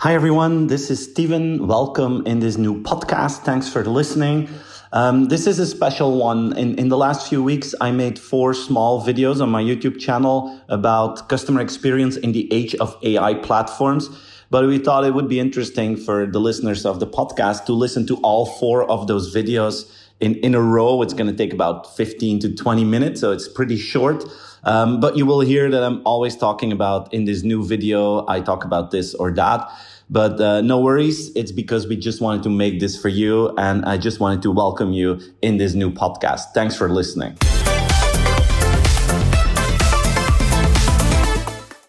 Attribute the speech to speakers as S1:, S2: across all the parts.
S1: Hi, everyone. This is Steven. Welcome in this new podcast. Thanks for listening. Um, this is a special one. In, in the last few weeks, I made four small videos on my YouTube channel about customer experience in the age of AI platforms. But we thought it would be interesting for the listeners of the podcast to listen to all four of those videos in, in a row. It's going to take about 15 to 20 minutes. So it's pretty short. Um, but you will hear that I'm always talking about in this new video. I talk about this or that. But uh, no worries. It's because we just wanted to make this for you. And I just wanted to welcome you in this new podcast. Thanks for listening.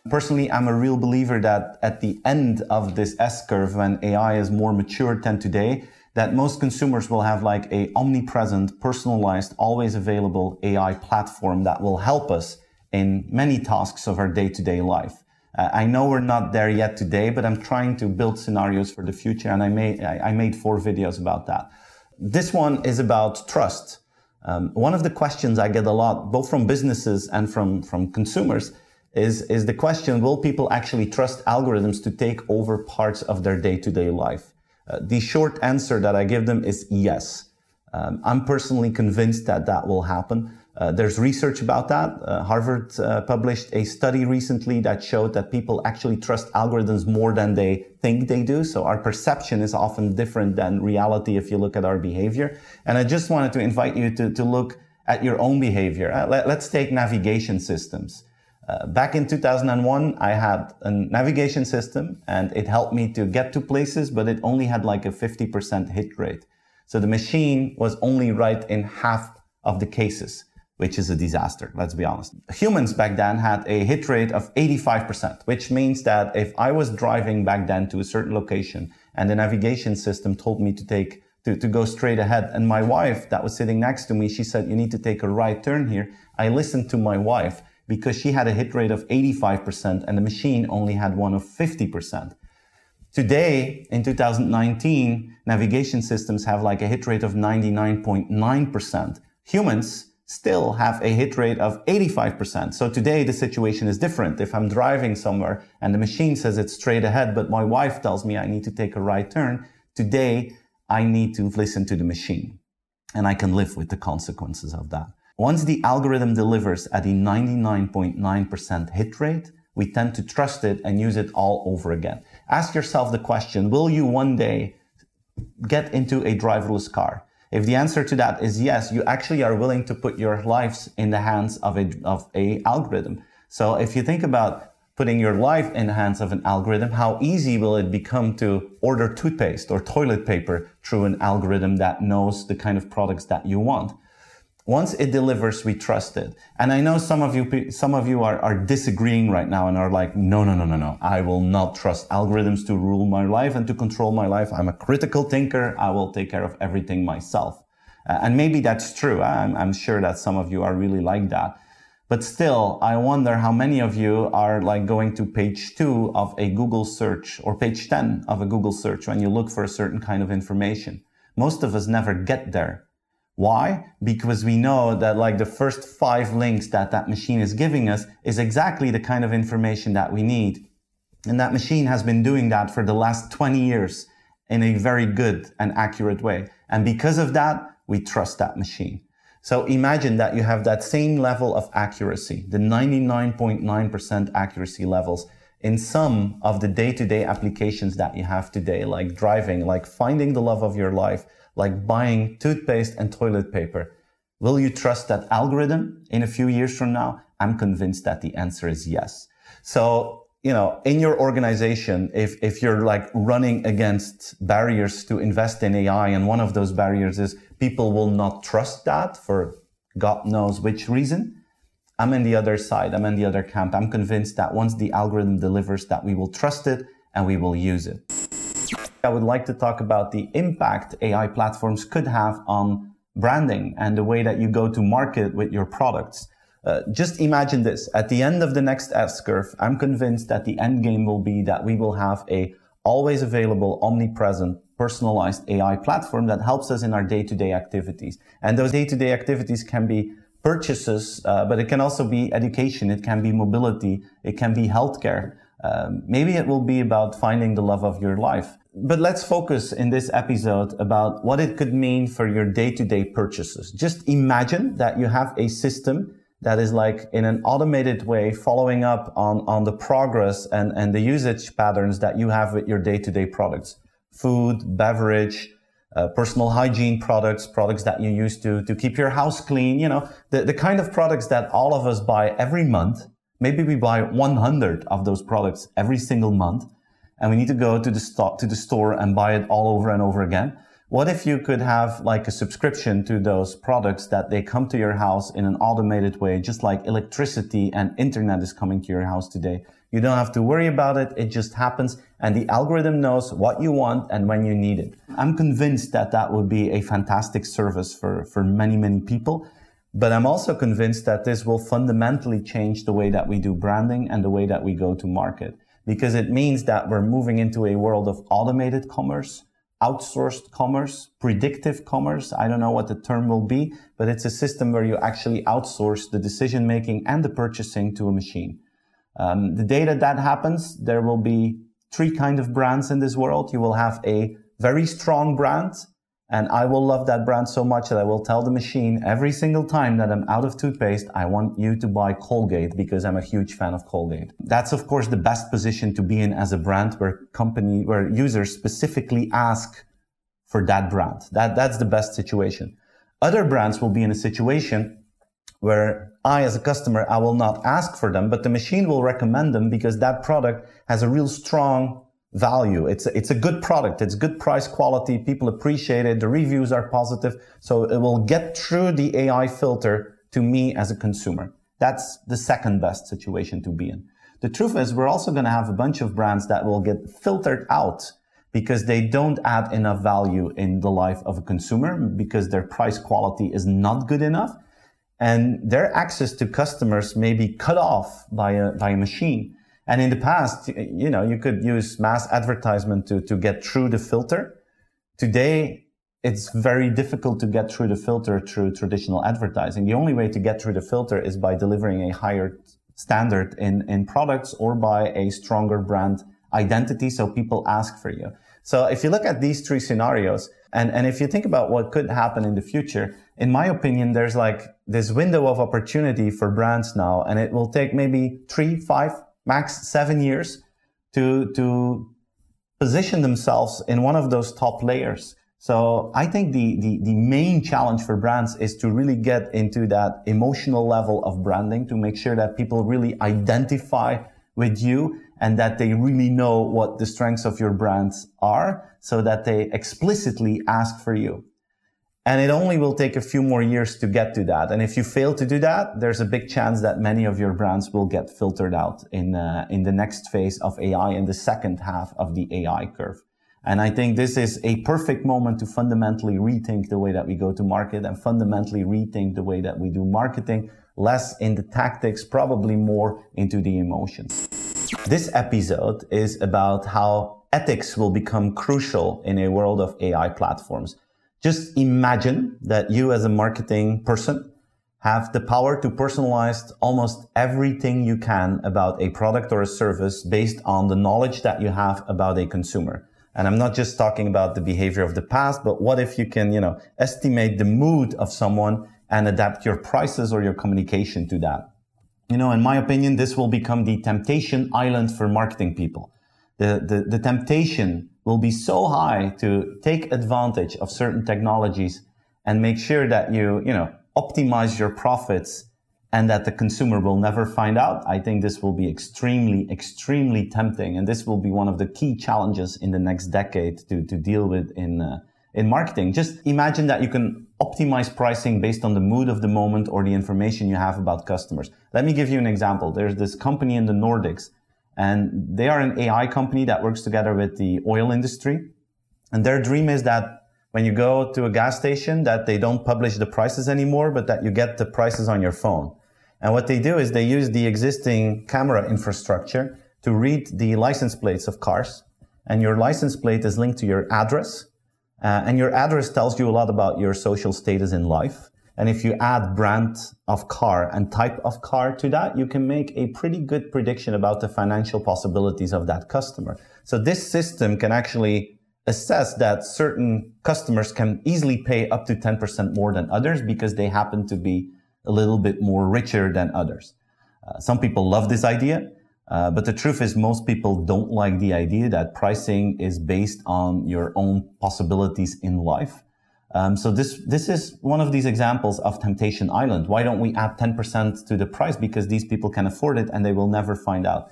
S1: Personally, I'm a real believer that at the end of this S curve, when AI is more mature than today, that most consumers will have like a omnipresent, personalized, always available AI platform that will help us in many tasks of our day-to-day life. Uh, I know we're not there yet today, but I'm trying to build scenarios for the future, and I made I, made four videos about that. This one is about trust. Um, one of the questions I get a lot, both from businesses and from from consumers, is is the question: Will people actually trust algorithms to take over parts of their day-to-day life? Uh, the short answer that I give them is yes. Um, I'm personally convinced that that will happen. Uh, there's research about that. Uh, Harvard uh, published a study recently that showed that people actually trust algorithms more than they think they do. So our perception is often different than reality if you look at our behavior. And I just wanted to invite you to, to look at your own behavior. Uh, let, us take navigation systems. Uh, back in 2001, I had a navigation system and it helped me to get to places, but it only had like a 50% hit rate. So the machine was only right in half of the cases which is a disaster, let's be honest. Humans back then had a hit rate of 85%, which means that if I was driving back then to a certain location and the navigation system told me to take to, to go straight ahead. And my wife that was sitting next to me, she said, you need to take a right turn here. I listened to my wife because she had a hit rate of 85% and the machine only had one of 50%. Today, in 2019, navigation systems have like a hit rate of 99.9%. Humans still have a hit rate of 85%. So today the situation is different. If I'm driving somewhere and the machine says it's straight ahead, but my wife tells me I need to take a right turn, today I need to listen to the machine and I can live with the consequences of that. Once the algorithm delivers at a 99.9% hit rate, we tend to trust it and use it all over again. Ask yourself the question, will you one day get into a driverless car? If the answer to that is yes, you actually are willing to put your lives in the hands of a, of a algorithm. So if you think about putting your life in the hands of an algorithm, how easy will it become to order toothpaste or toilet paper through an algorithm that knows the kind of products that you want? Once it delivers, we trust it. And I know some of you, some of you are, are disagreeing right now and are like, no, no, no, no, no. I will not trust algorithms to rule my life and to control my life. I'm a critical thinker. I will take care of everything myself. Uh, and maybe that's true. I'm, I'm sure that some of you are really like that. But still, I wonder how many of you are like going to page two of a Google search or page 10 of a Google search when you look for a certain kind of information. Most of us never get there why? Because we know that like the first five links that that machine is giving us is exactly the kind of information that we need. And that machine has been doing that for the last 20 years in a very good and accurate way. And because of that, we trust that machine. So imagine that you have that same level of accuracy, the 99.9% accuracy levels in some of the day-to-day applications that you have today, like driving, like finding the love of your life, like buying toothpaste and toilet paper. Will you trust that algorithm in a few years from now? I'm convinced that the answer is yes. So, you know, in your organization, if, if you're like running against barriers to invest in AI, and one of those barriers is people will not trust that for God knows which reason, I'm in the other side. I'm in the other camp. I'm convinced that once the algorithm delivers that we will trust it and we will use it. I would like to talk about the impact AI platforms could have on branding and the way that you go to market with your products. Uh, just imagine this. At the end of the next S curve, I'm convinced that the end game will be that we will have a always available, omnipresent, personalized AI platform that helps us in our day-to-day activities. And those day-to-day activities can be purchases, uh, but it can also be education, it can be mobility, it can be healthcare. Um, maybe it will be about finding the love of your life. But let's focus in this episode about what it could mean for your day-to-day purchases. Just imagine that you have a system that is like in an automated way following up on, on the progress and, and the usage patterns that you have with your day-to-day products. Food, beverage, uh, personal hygiene products, products that you use to, to keep your house clean, you know, the, the kind of products that all of us buy every month. Maybe we buy 100 of those products every single month and we need to go to the stock, to the store and buy it all over and over again. What if you could have like a subscription to those products that they come to your house in an automated way, just like electricity and internet is coming to your house today? You don't have to worry about it. It just happens and the algorithm knows what you want and when you need it. I'm convinced that that would be a fantastic service for, for many, many people. But I'm also convinced that this will fundamentally change the way that we do branding and the way that we go to market because it means that we're moving into a world of automated commerce, outsourced commerce, predictive commerce. I don't know what the term will be, but it's a system where you actually outsource the decision making and the purchasing to a machine. Um, the day that that happens, there will be three kind of brands in this world. You will have a very strong brand, and I will love that brand so much that I will tell the machine every single time that I'm out of toothpaste, I want you to buy Colgate because I'm a huge fan of Colgate. That's of course the best position to be in as a brand where company, where users specifically ask for that brand. That, that's the best situation. Other brands will be in a situation where I, as a customer, I will not ask for them, but the machine will recommend them because that product has a real strong value. It's a, it's a good product. It's good price quality. People appreciate it. The reviews are positive. So it will get through the AI filter to me as a consumer. That's the second best situation to be in. The truth is we're also going to have a bunch of brands that will get filtered out because they don't add enough value in the life of a consumer because their price quality is not good enough and their access to customers may be cut off by a, by a machine. And in the past, you know, you could use mass advertisement to, to get through the filter. Today, it's very difficult to get through the filter through traditional advertising. The only way to get through the filter is by delivering a higher standard in, in products or by a stronger brand identity so people ask for you. So if you look at these three scenarios and, and if you think about what could happen in the future, in my opinion, there's like this window of opportunity for brands now, and it will take maybe three, five, max seven years to, to position themselves in one of those top layers. So I think the, the, the, main challenge for brands is to really get into that emotional level of branding to make sure that people really identify with you and that they really know what the strengths of your brands are so that they explicitly ask for you. And it only will take a few more years to get to that. And if you fail to do that, there's a big chance that many of your brands will get filtered out in, uh, in the next phase of AI in the second half of the AI curve. And I think this is a perfect moment to fundamentally rethink the way that we go to market and fundamentally rethink the way that we do marketing, less in the tactics, probably more into the emotions. This episode is about how ethics will become crucial in a world of AI platforms. Just imagine that you as a marketing person have the power to personalize almost everything you can about a product or a service based on the knowledge that you have about a consumer. And I'm not just talking about the behavior of the past, but what if you can, you know, estimate the mood of someone and adapt your prices or your communication to that? You know, in my opinion, this will become the temptation island for marketing people. The, the, the temptation will be so high to take advantage of certain technologies and make sure that you, you know, optimize your profits and that the consumer will never find out. I think this will be extremely, extremely tempting. And this will be one of the key challenges in the next decade to, to deal with in, uh, in marketing. Just imagine that you can optimize pricing based on the mood of the moment or the information you have about customers. Let me give you an example. There's this company in the Nordics and they are an AI company that works together with the oil industry. And their dream is that when you go to a gas station, that they don't publish the prices anymore, but that you get the prices on your phone. And what they do is they use the existing camera infrastructure to read the license plates of cars. And your license plate is linked to your address. Uh, and your address tells you a lot about your social status in life. And if you add brand of car and type of car to that, you can make a pretty good prediction about the financial possibilities of that customer. So this system can actually assess that certain customers can easily pay up to 10% more than others because they happen to be a little bit more richer than others. Uh, some people love this idea, uh, but the truth is most people don't like the idea that pricing is based on your own possibilities in life. Um, so this this is one of these examples of temptation island. Why don't we add 10% to the price? Because these people can afford it and they will never find out.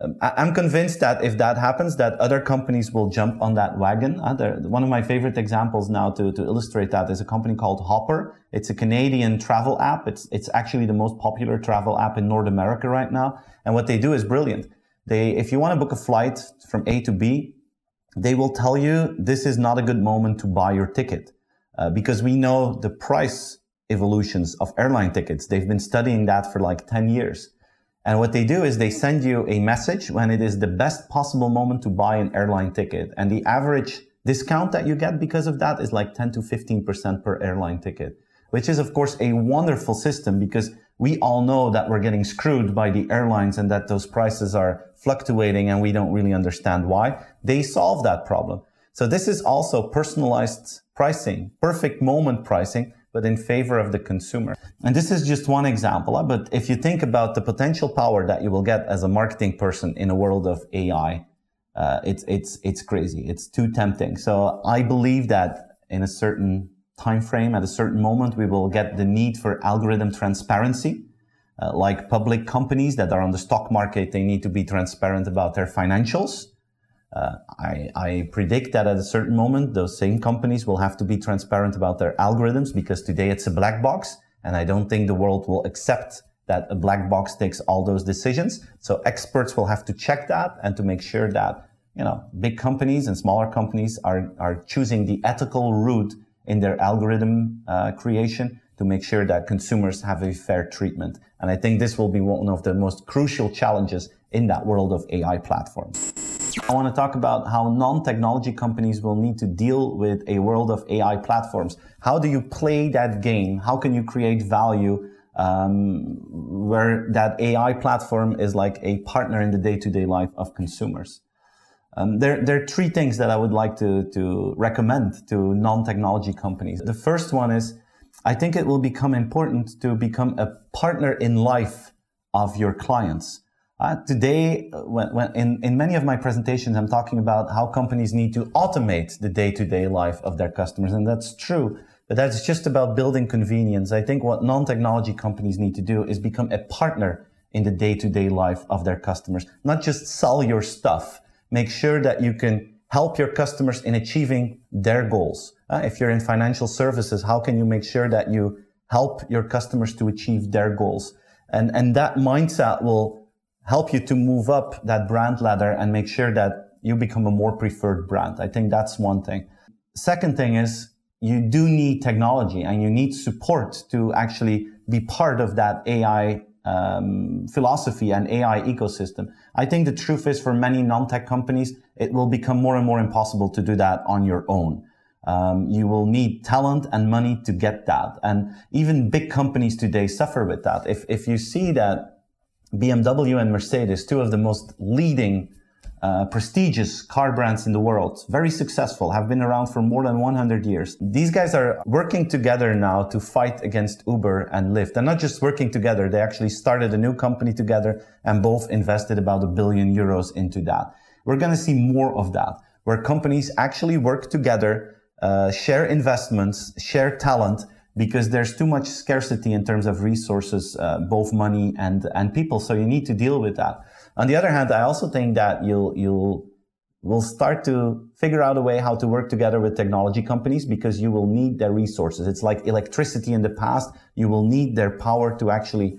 S1: Um, I, am convinced that if that happens, that other companies will jump on that wagon. Uh, one of my favorite examples now to, to illustrate that is a company called Hopper. It's a Canadian travel app. It's it's actually the most popular travel app in North America right now. And what they do is brilliant. They if you want to book a flight from A to B, they will tell you this is not a good moment to buy your ticket uh, because we know the price evolutions of airline tickets. They've been studying that for like 10 years. And what they do is they send you a message when it is the best possible moment to buy an airline ticket. And the average discount that you get because of that is like 10 to 15% per airline ticket, which is of course a wonderful system because we all know that we're getting screwed by the airlines and that those prices are fluctuating and we don't really understand why. They solve that problem. So this is also personalized pricing, perfect moment pricing, but in favor of the consumer. And this is just one example. But if you think about the potential power that you will get as a marketing person in a world of AI, uh, it's it's it's crazy. It's too tempting. So I believe that in a certain time frame, at a certain moment, we will get the need for algorithm transparency. Uh, like public companies that are on the stock market, they need to be transparent about their financials. Uh, I, I, predict that at a certain moment, those same companies will have to be transparent about their algorithms because today it's a black box. And I don't think the world will accept that a black box takes all those decisions. So experts will have to check that and to make sure that, you know, big companies and smaller companies are, are choosing the ethical route in their algorithm uh, creation to make sure that consumers have a fair treatment. And I think this will be one of the most crucial challenges in that world of AI platforms. I want to talk about how non-technology companies will need to deal with a world of AI platforms. How do you play that game? How can you create value um, where that AI platform is like a partner in the day-to-day life of consumers? Um, there, there are three things that I would like to, to recommend to non-technology companies. The first one is, I think it will become important to become a partner in life of your clients. Uh, today, uh, when, when in, in many of my presentations, I'm talking about how companies need to automate the day-to-day life of their customers. And that's true, but that's just about building convenience. I think what non-technology companies need to do is become a partner in the day-to-day life of their customers, not just sell your stuff. Make sure that you can help your customers in achieving their goals. Uh, if you're in financial services, how can you make sure that you help your customers to achieve their goals? And, and that mindset will help you to move up that brand ladder and make sure that you become a more preferred brand. I think that's one thing. Second thing is you do need technology and you need support to actually be part of that AI um, philosophy and AI ecosystem. I think the truth is for many non-tech companies, it will become more and more impossible to do that on your own. Um, you will need talent and money to get that. And even big companies today suffer with that. If, if you see that BMW and Mercedes, two of the most leading uh, prestigious car brands in the world, very successful, have been around for more than 100 years. These guys are working together now to fight against Uber and Lyft. And not just working together, they actually started a new company together and both invested about a billion euros into that. We're going to see more of that, where companies actually work together, uh, share investments, share talent, because there's too much scarcity in terms of resources, uh, both money and and people. So you need to deal with that. On the other hand, I also think that you'll you'll will start to figure out a way how to work together with technology companies because you will need their resources. It's like electricity in the past. You will need their power to actually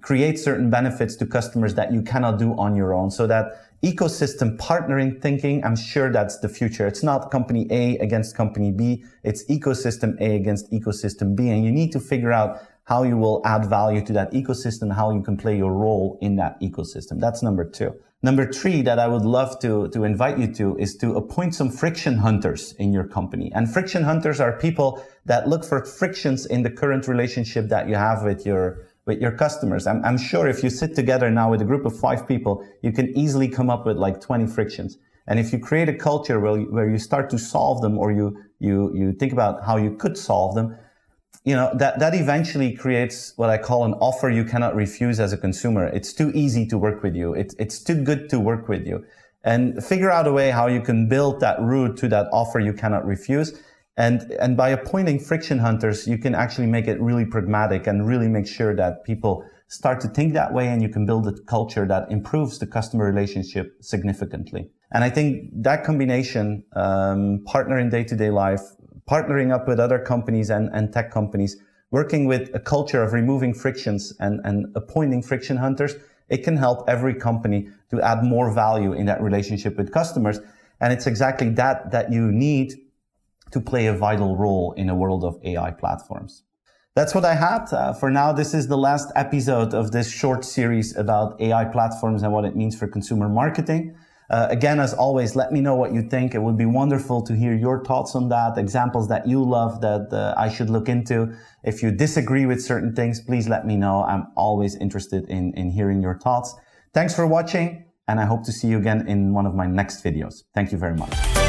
S1: create certain benefits to customers that you cannot do on your own. So that ecosystem partnering thinking, I'm sure that's the future. It's not company A against company B. It's ecosystem A against ecosystem B. And you need to figure out how you will add value to that ecosystem, how you can play your role in that ecosystem. That's number two. Number three, that I would love to, to invite you to is to appoint some friction hunters in your company. And friction hunters are people that look for frictions in the current relationship that you have with your, with your customers. I'm, I'm sure if you sit together now with a group of five people, you can easily come up with like 20 frictions. And if you create a culture where you, where you start to solve them or you, you, you think about how you could solve them, you know, that, that eventually creates what I call an offer you cannot refuse as a consumer. It's too easy to work with you. It's, it's too good to work with you and figure out a way how you can build that route to that offer you cannot refuse. And, and by appointing friction hunters, you can actually make it really pragmatic and really make sure that people start to think that way and you can build a culture that improves the customer relationship significantly. And I think that combination, um, partner in day to day life, partnering up with other companies and, and tech companies, working with a culture of removing frictions and, and appointing friction hunters, it can help every company to add more value in that relationship with customers. And it's exactly that that you need to play a vital role in a world of AI platforms. That's what I had. Uh, for now, this is the last episode of this short series about AI platforms and what it means for consumer marketing. Uh, again, as always, let me know what you think. It would be wonderful to hear your thoughts on that, examples that you love that uh, I should look into. If you disagree with certain things, please let me know. I'm always interested in, in hearing your thoughts. Thanks for watching, and I hope to see you again in one of my next videos. Thank you very much.